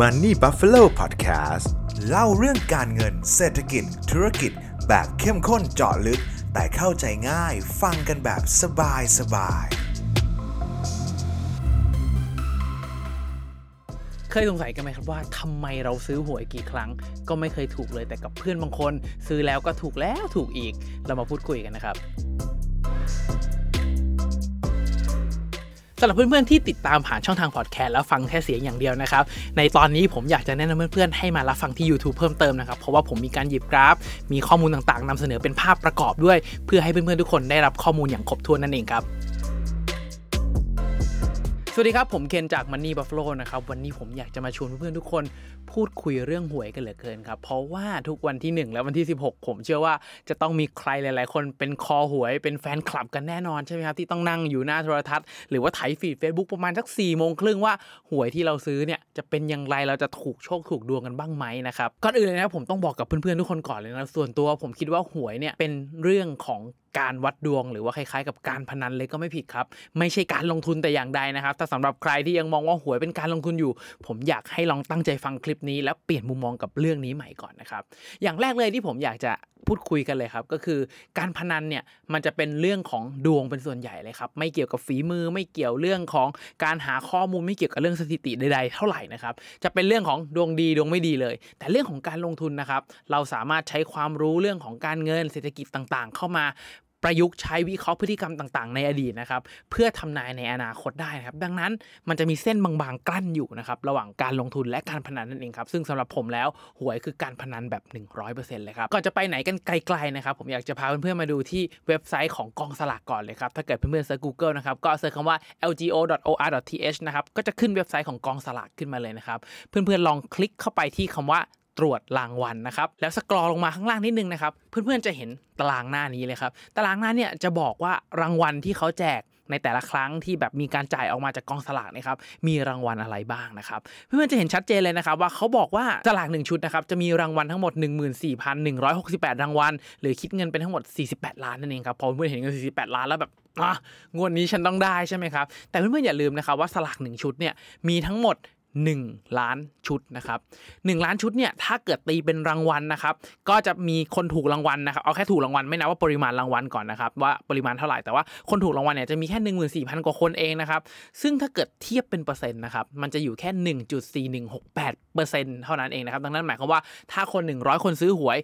Money Buffalo Podcast เล่าเรื่องการเงินเศรษฐกิจ ธุรกิจ แบบเข้มข้นเจาะลึก แต่เข้าใจง่ายฟังกันแบบสบายสบายเคยสงสัยกันไหมครับว่าทำไมเราซื้อหวยกี่ครั้ง ก็ไม่เคยถูกเลยแต่กับเพื่อนบางคน ซื้อแล้วก็ถูกแล้วถูกอีกเรามาพูดคุยกันนะครับำหรับเพื่อนๆที่ติดตามผ่านช่องทางพอดแคสต์แล้วฟังแค่เสียงอย่างเดียวนะครับ ในตอนนี้ผมอยากจะแนะนำเพื่อนๆให้มารับฟังที่ YouTube เพิ่มเติมนะครับ เพราะว่าผมมีการหยิบกราฟ มีข้อมูลต่างๆนำเสนอเป็นภาพประกอบด้วย เพื่อให้เพื่อนๆทุกคนได้รับข้อมูลอย่างครบถ้วนนั่นเองครับ สวัสดีครับ ผมเคนจาก Money Buffalo นะครับ วันนี้ผมอยากจะมาชวนเพื่อนๆทุกคนพูดคุยเรื่องหวยกันเหลือเกินครับ เพราะว่าทุกวันที่ 1 และวันที่ 16 ผมเชื่อว่าจะต้องมีใครหลาย ๆ คนเป็นคอหวยเป็นแฟนคลับกันแน่นอนใช่ไหมครับ ที่ต้องนั่งอยู่หน้าโทรทัศน์ หรือว่าไถฟีด Facebook ประมาณสัก4ี่โมงครึ่งว่าหวยที่เราซื้อเนี่ยจะเป็นอย่างไรเราจะถูกโชคถูกดวงกันบ้างไหมนะครับก่อนอื่นเลยนะผมต้องบอกกับเพื่อนๆทุกคนก่อนเลยนะส่วนตัวผมคิดว่าหวยเนี่ยเป็นเรื่องของ การวัดดวง หรือว่าคล้ายๆ กับการพนันเลยก็ไม่ผิดครับ ไม่ใช่การลงทุนแต่อย่างใดนะครับแต่สำหรับใครที่ยังมองว่าหวยเป็นการลงทุนอยู่ ผมอยากให้ลองตั้งใจฟังคลิปนี้ แล้วเปลี่ยนมุมมองกับเรื่องนี้ใหม่ก่อนนะครับ อย่างแรกเลยที่ผมอยากจะพูดคุยกันเลยครับก็คือการพนันเนี่ยมันจะเป็นเรื่องของดวงเป็นส่วนใหญ่เลยครับไม่เกี่ยวกับฝีมือไม่เกี่ยวเรื่องของการหาข้อมูลไม่เกี่ยวกับเรื่องสถิติใดๆเท่าไหร่นะครับจะเป็นเรื่องของดวงดีดวงไม่ดีเลย แต่เรื่องของการลงทุนนะครับเราสามารถใช้ความรู้เรื่องของการเงินเศรษฐกิจต่างๆ เข้ามา ประยุกต์ใช้วิเคราะห์พฤติกรรมต่าง ๆ ในอดีตนะครับเพื่อทำนายในอนาคตได้นะครับ ดังนั้นมันจะมีเส้นบางๆกลั้นอยู่นะครับระหว่างการลงทุนและการพนันนั่นเองครับซึ่งสำหรับผมแล้วหวยคือการพนันแบบ 100%เลยครับก่อนจะไปไหนกันไกลๆนะครับผมอยากจะพาเพื่อนๆมาดูที่เว็บไซต์ของกองสลากก่อนเลยครับถ้าเกิดเพื่อนๆเสิร์ช Google นะครับก็เสิร์ชคำว่า lgo.or.th นะครับก็จะขึ้นเว็บไซต์ของกองสลากขึ้นมาเลยนะครับเพื่อนๆลองคลิกเข้าไปที่คำว่า ตรวจรางวัลนะครับแล้ว scroll ลงมาข้างล่างนิดนึงนะครับเพื่อนๆจะเห็นตารางหน้านี้เลยครับตารางหน้าเนี่ยจะบอกว่ารางวัลที่เขาแจกในแต่ละครั้งที่แบบมีการจ่ายออกมาจากกองสลากนะครับ มีรางวัลอะไรบ้างนะครับ เพื่อนๆจะเห็นชัดเจนเลยนะครับว่าเขาบอกว่าสลาก1ชุดนะครับจะมีรางวัลทั้งหมด 14,168 รางวัล หรือคิดเงินเป็นทั้งหมด 48 ล้านนั่นเองครับพอเพื่อนๆเห็นเงิน 48 ล้านแล้วแบบอะงวดนี้ฉันต้องได้ใช่ไหมครับ แต่เพื่อนๆอย่าลืมนะครับว่าสลาก1ชุดเนี่ยมีทั้งหมด 1 ล้านชุดนะครับ1ล้านชุดเนี่ยถ้าเกิดตีเป็นรางวัลนะครับก็จะมีคนถูกรางวัลนะครับเอาแค่ถูกรางวัลไม่นับว่าปริมาณรางวัลก่อนนะครับว่าปริมาณเท่าไหร่แต่ว่าคนถูกรางวัลเนี่ยจะมีแค่1 4 0 0 0กว่าคนเองนะครับซึ่งถ้าเกิดเทียบเป็นเปอร์เซ็นต์นะครับมันจะอยู่แค่ 1.4168เปอร์เซ็นต์เท่านั้นเองนะครับดังนั้นหมายความว่าถ้าคน 100 คนซื้อหวย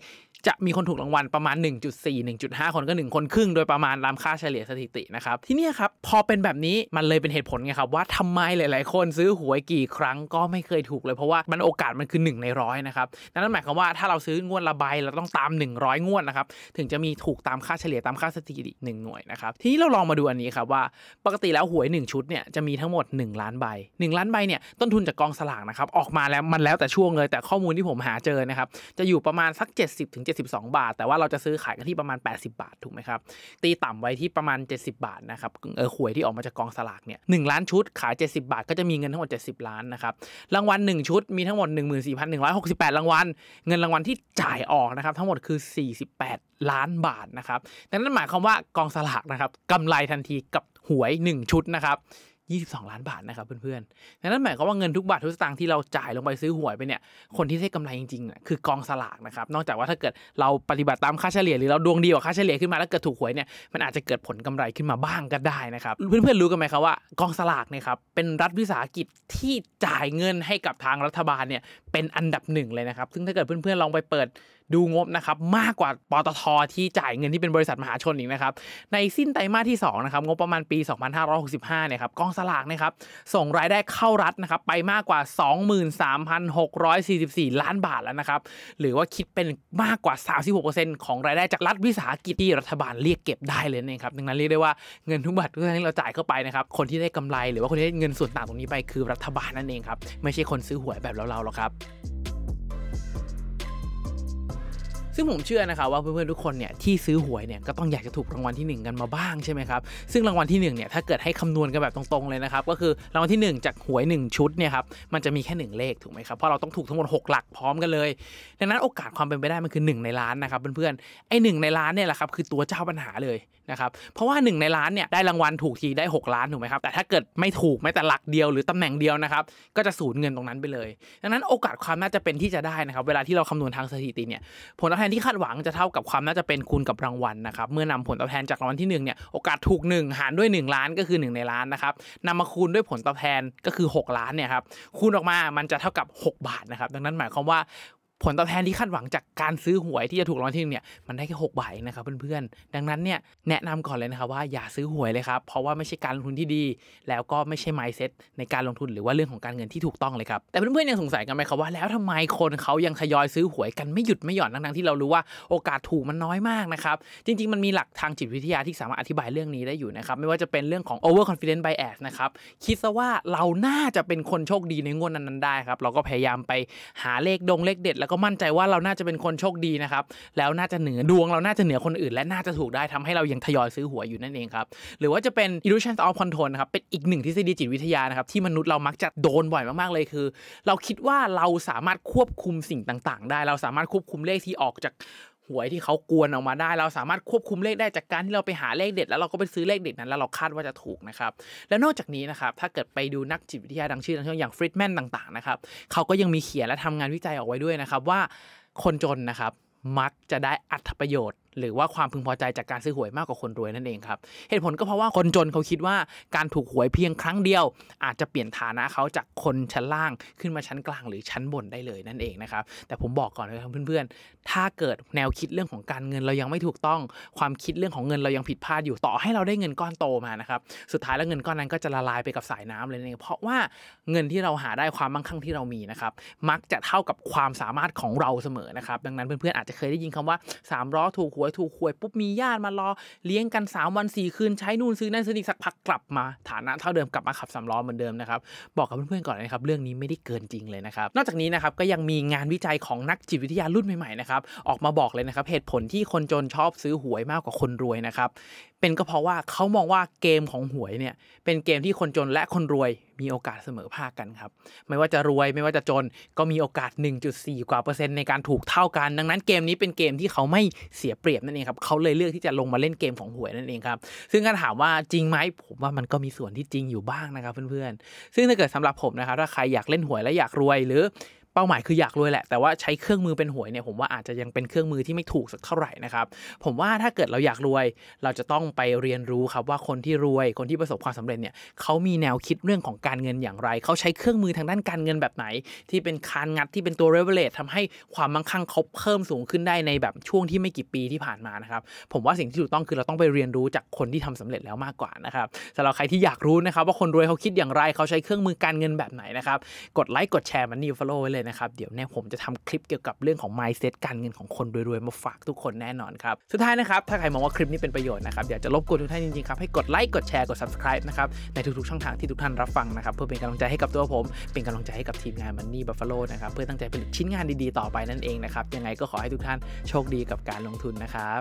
จะมีคนถูกรางวัลประมาณ 1.4 1.5 คนก็ 1 คนครึ่งโดยประมาณตามค่าเฉลี่ยสถิตินะครับ ที่นี่ครับ พอเป็นแบบนี้มันเลยเป็นเหตุผลไงครับว่าทำไมหลาย ๆ คนซื้อหวยกี่ครั้งก็ไม่เคยถูกเลยเพราะว่ามันโอกาสมันคือ 1 ในร้อยนะครับนั่นหมายความว่าถ้าเราซื้องวดละใบเราต้องตาม 100 งวดนะครับถึงจะมีถูกตามค่าเฉลี่ยตามค่าสถิติ1หน่วยนะครับทีนี้เราลองมาดูอันนี้ครับว่า ปกติแล้วหวย 1 ชุดเนี่ยจะมีทั้งหมด 1 ล้านใบ 1 ล้านใบเนี่ยต้นทุนจากกองสลากนะครับออกมาแล้วมันแล้วแต่ช่วงเลยแต่ข้อมูลที่ผมหาเจอนะครับจะอยู่ประมาณสัก72 บาท แต่ว่าเราจะซื้อขายกันที่ประมาณ 80 บาทถูกไหมครับตีต่ำไว้ที่ประมาณ 70 บาทนะครับเออหวยที่ออกมาจากกองสลากเนี่ยหล้านชุดขาย 70 บาท ก็จะมีเงินทั้งหมด 70 ล้านนะครับรางวัล1ชุดมีทั้งหมด 14,168 รางวัลเงินรางวัลที่จ่ายออกนะครับทั้งหมดคือ 48 ล้านบาทนะครับดังนั้นหมายความว่ากองสลากนะครับกำไรทันทีกับหวย 1 ชุดนะครับ 22 ล้านบาทนะครับเพื่อนๆนั้นหมายความว่าเงินทุกบาททุกสตางค์ที่เราจ่ายลงไปซื้อหวยไปเนี่ย คนที่ได้กำไรจริงๆคือกองสลากนะครับ นอกจากว่าถ้าเกิดเราปฏิบัติตามค่าเฉลี่ยหรือเราดวงดีกว่าค่าเฉลี่ยขึ้นมาแล้วเกิดถูกหวยเนี่ย มันอาจจะเกิดผลกำไรขึ้นมาบ้างก็ได้นะครับ เพื่อนๆรู้กันไหมครับว่ากองสลากเนี่ยครับเป็นรัฐวิสาหกิจที่จ่ายเงินให้กับทางรัฐบาลเนี่ยเป็นอันดับหนึ่งเลยนะครับ ซึ่งถ้าเกิดเพื่อนๆลองไปเปิด ดูงบนะครับมากกว่าปตทที่จ่ายเงินที่เป็นบริษัทมหาชนอีกนะครับในสิ้นไตรมาสที่2นะครับงบประมาณปี 2565เนี่ยครับกองสลากนะครับส่งรายได้เข้ารัฐนะครับไปมากกว่า 23,644 ล้านบาทแล้วนะครับหรือว่าคิดเป็นมากกว่า 36%ของรายได้จากรัฐวิสาหกิจที่รัฐบาลเรียกเก็บได้เลยนะครับดังนั้นเรียกได้ว่าเงินทุกบาททุกสตางค์ที่เราจ่ายเข้าไปนะครับคนที่ได้กำไรหรือว่าคนที่ได้เงินส่วนต่างตรงนี้ไปคือรัฐบาลนั่นเองครับไม่ใช่คนซื้อหวยแบบเราๆหรอกครับ ซึ่งผมเชื่อนะครับว่าเพื่อนๆทุกคนเนี่ยที่ซื้อหวยเนี่ยก็ต้องอยากจะถูกรางวัลที่ 1 กันมาบ้างใช่ไหมครับซึ่งรางวัลที่1เนี่ยถ้าเกิดให้คำนวณกันแบบตรงๆเลยนะครับก็คือรางวัลที่ 1 จากหวย 1 ชุดเนี่ยครับมันจะมีแค่ 1 เลขถูกไหมครับเพราะเราต้องถูกทั้งหมด6หลักพร้อมกันเลย ดังนั้นโอกาสความเป็นไปได้มันคือ 1 ในล้านนะครับเพื่อนๆไอ้หในล้านเนี่ยแหละครับคือตัวเจ้าปัญหาเลย นะครับเพราะว่า 1 ในล้านเนี่ยได้รางวัลถูกทีได้ 6 ล้านถูกไหมครับแต่ถ้าเกิดไม่ถูกแม้แต่หลักเดียวหรือตำแหน่งเดียวนะครับก็จะสูญเงินตรงนั้นไปเลย ดังนั้นโอกาสความน่าจะเป็นที่จะได้นะครับเวลาที่เราคำนวณทางสถิติเนี่ยผลตอบแทนที่คาดหวังจะเท่ากับความน่าจะเป็นคูณกับรางวัลนะครับเมื่อนำผลตอบแทนจากรางวัลที่1เนี่ยโอกาสถูก 1 หารด้วย 1 ล้านก็คือ 1 ในล้านนะครับนำมาคูณด้วยผลตอบแทนก็คือ 6 ล้านเนี่ยครับคูณออกมามันจะเท่ากับ 6 บาทนะครับดังนั้นหมายความว่า ผลตอบแทนที่คาดหวังจากการซื้อหวยที่จะถูกรางวัลที่หนึ่งเนี่ยมันได้แค่6บาทเองนะครับเพื่อนๆ ดังนั้นเนี่ยแนะนำก่อนเลยนะครับว่าอย่าซื้อหวยเลยครับเพราะว่าไม่ใช่การลงทุนที่ดี แล้วก็ไม่ใช่ mindset ในการลงทุนหรือว่าเรื่องของการเงินที่ถูกต้องเลยครับแต่เพื่อนๆยังสงสัยกันไหมครับว่าแล้วทำไมคนเขายังทยอยซื้อหวยกันไม่หยุดไม่หย่อนทั้งๆที่เรารู้ว่าโอกาสถูกมันน้อยมากนะครับจริง ๆมันมีหลักทางจิตวิทยาที่สามารถอธิบายเรื่องนี้ได้อยู่นะครับไม่ว่าจะเป็นเรื่องของ over confidence bias นะครับคิดซะว่าเราน่าจะเป็นคนโชคดีในงวดนั้นๆได้ครับเราก็พยายามไปหาเลขดงเลขเด็ดแล้วก็มั่นใจว่าเราน่าจะเป็นคนโชคดีนะครับแล้วน่าจะเหนือดวงเราน่าจะเหนือคนอื่น และน่าจะถูกได้ทำให้เรายังทยอยซื้อหวยอยู่นั่นเองครับหรือว่าจะเป็น illusion of control นะครับเป็นอีกหนึ่งทฤษฎีจิตวิทยานะครับที่มนุษย์เรามักจะโดนบ่อยมากๆเลยคือ เราคิดว่าเราสามารถควบคุมสิ่งต่าง ๆ ได้ เราสามารถควบคุมเลขที่ออกจาก หวยที่เขากวนออกมาได้ เราสามารถควบคุมเลขได้จากการที่เราไปหาเลขเด็ด แล้วเราก็ไปซื้อเลขเด็ดนั้นแล้วเราคาดว่าจะถูกนะครับและนอกจากนี้นะครับถ้าเกิดไปดูนักจิตวิทยาดังชื่อดังชื่ออย่างฟริดแมนต่างๆนะครับเขาก็ยังมีเขียนและทำงานวิจัยออกไว้ด้วยนะครับว่าคนจนนะครับมักจะได้อัตประโยชน์ หรือว่าความพึงพอใจจากการซื้อหวยมากกว่าคนรวยนั่นเองครับ เหตุผลก็เพราะว่าคนจนเขาคิดว่าการถูกหวยเพียงครั้งเดียว อาจจะเปลี่ยนฐานะเขาจากคนชั้นล่างขึ้นมาชั้นกลางหรือชั้นบนได้เลยนั่นเองนะครับ แต่ผมบอกก่อนนะครับเพื่อนๆ ถ้าเกิดแนวคิดเรื่องของการเงินเรายังไม่ถูกต้อง ความคิดเรื่องของเงินเรายังผิดพลาดอยู่ต่อให้เราได้เงินก้อนโตมานะครับสุดท้ายแล้วเงินก้อนนั้นก็จะละลายไปกับสายน้ำเลยนั่นเองเพราะว่าเงินที่เราหาได้ความมั่งคั่งที่เรามีนะครับมักจะเท่ากับความสามารถของเราเสมอนะครับดังนั้นเพื่อนๆอาจจะเคยได้ยินคำว่าสามล้อถูกวยถูกหวยปุ๊บมีญาติมารอเลี้ยงกัน 3 วัน 4 คืนใช้นู่นซื้อนั่นซื้อนี่สักพักกลับมาฐานะเท่าเดิมกลับมาขับสามล้อเหมือนเดิมนะครับบอกกับเพื่อนๆก่อนนะครับเรื่องนี้ไม่ได้เกินจริงเลยนะครับนอกจากนี้นะครับก็ยังมีงานวิจัยของนักจิตวิทยารุ่นใหม่ๆนะครับออกมาบอกเลยนะครับเหตุผลที่คนจนชอบซื้อหวยมากกว่าคนรวยนะครับ เป็นก็เพราะว่าเขามองว่าเกมของหวยเนี่ยเป็นเกมที่คนจนและคนรวยมีโอกาสเสมอภาคกันครับ ไม่ว่าจะรวยไม่ว่าจะจนก็มีโอกาส 1.4 กว่าเปอร์เซ็นต์ในการถูกเท่ากัน ดังนั้นเกมนี้เป็นเกมที่เขาไม่เสียเปรียบนั่นเองครับเขาเลยเลือกที่จะลงมาเล่นเกมของหวยนั่นเองครับ ซึ่งถ้าถามว่าจริงไหมผมว่ามันก็มีส่วนที่จริงอยู่บ้างนะครับเพื่อนๆซึ่งถ้าเกิดสำหรับผมนะครับถ้าใครอยากเล่นหวยและอยากรวยหรือ เป้าหมายคืออยากรวยแหละ แต่ว่าใช้เครื่องมือเป็นหวยเนี่ยผมว่าอาจจะยังเป็นเครื่องมือที่ไม่ถูกสักเท่าไหร่นะครับ ผมว่าถ้าเกิดเราอยากรวย เราจะต้องไปเรียนรู้ครับว่าคนที่รวยคนที่ประสบความสำเร็จเนี่ยเขามีแนวคิดเรื่องของการเงินอย่างไร เขาใช้เครื่องมือทางด้านการเงินแบบไหน ที่เป็นคานงัดที่เป็นตัวเรเวลเลททำให้ความมั่งคั่งเขาเพิ่มสูงขึ้นได้ในแบบช่วงที่ไม่กี่ปีที่ผ่านมานะครับผมว่าสิ่งที่ถูกต้องคือเราต้องไปเรียนรู้จากคนที่ทำสำเร็จแล้วมากกว่านะครับสำหรับใครที่อยากรู้นะครับว่าคนรวยเขาคิดอย่างไรเขาใช้เครื่องมือการเงินแบบไหนนะครับกดไลค์กดแชร์ Money Follow ไว้เลยนะครับ เดี๋ยวเนี่ยผมจะทำคลิปเกี่ยวกับเรื่องของ mindset การเงินของคนรวยๆ มาฝากทุกคนแน่นอนครับ สุดท้ายนะครับถ้าใครมองว่าคลิปนี้เป็นประโยชน์นะครับอยากจะรบกวนทุกท่านจริงๆครับให้กดไลค์กดแชร์กด subscribe นะครับในทุกๆช่องทางที่ทุกท่านรับฟังนะครับเพื่อเป็นกำลังใจให้กับตัวผม เป็นกำลังใจให้กับทีมงาน Money Buffalo นะครับเพื่อตั้งใจผลิตชิ้นงานดีๆต่อไปนั่นเองนะครับยังไงก็ขอให้ทุกท่านโชคดีกับการลงทุนนะครับ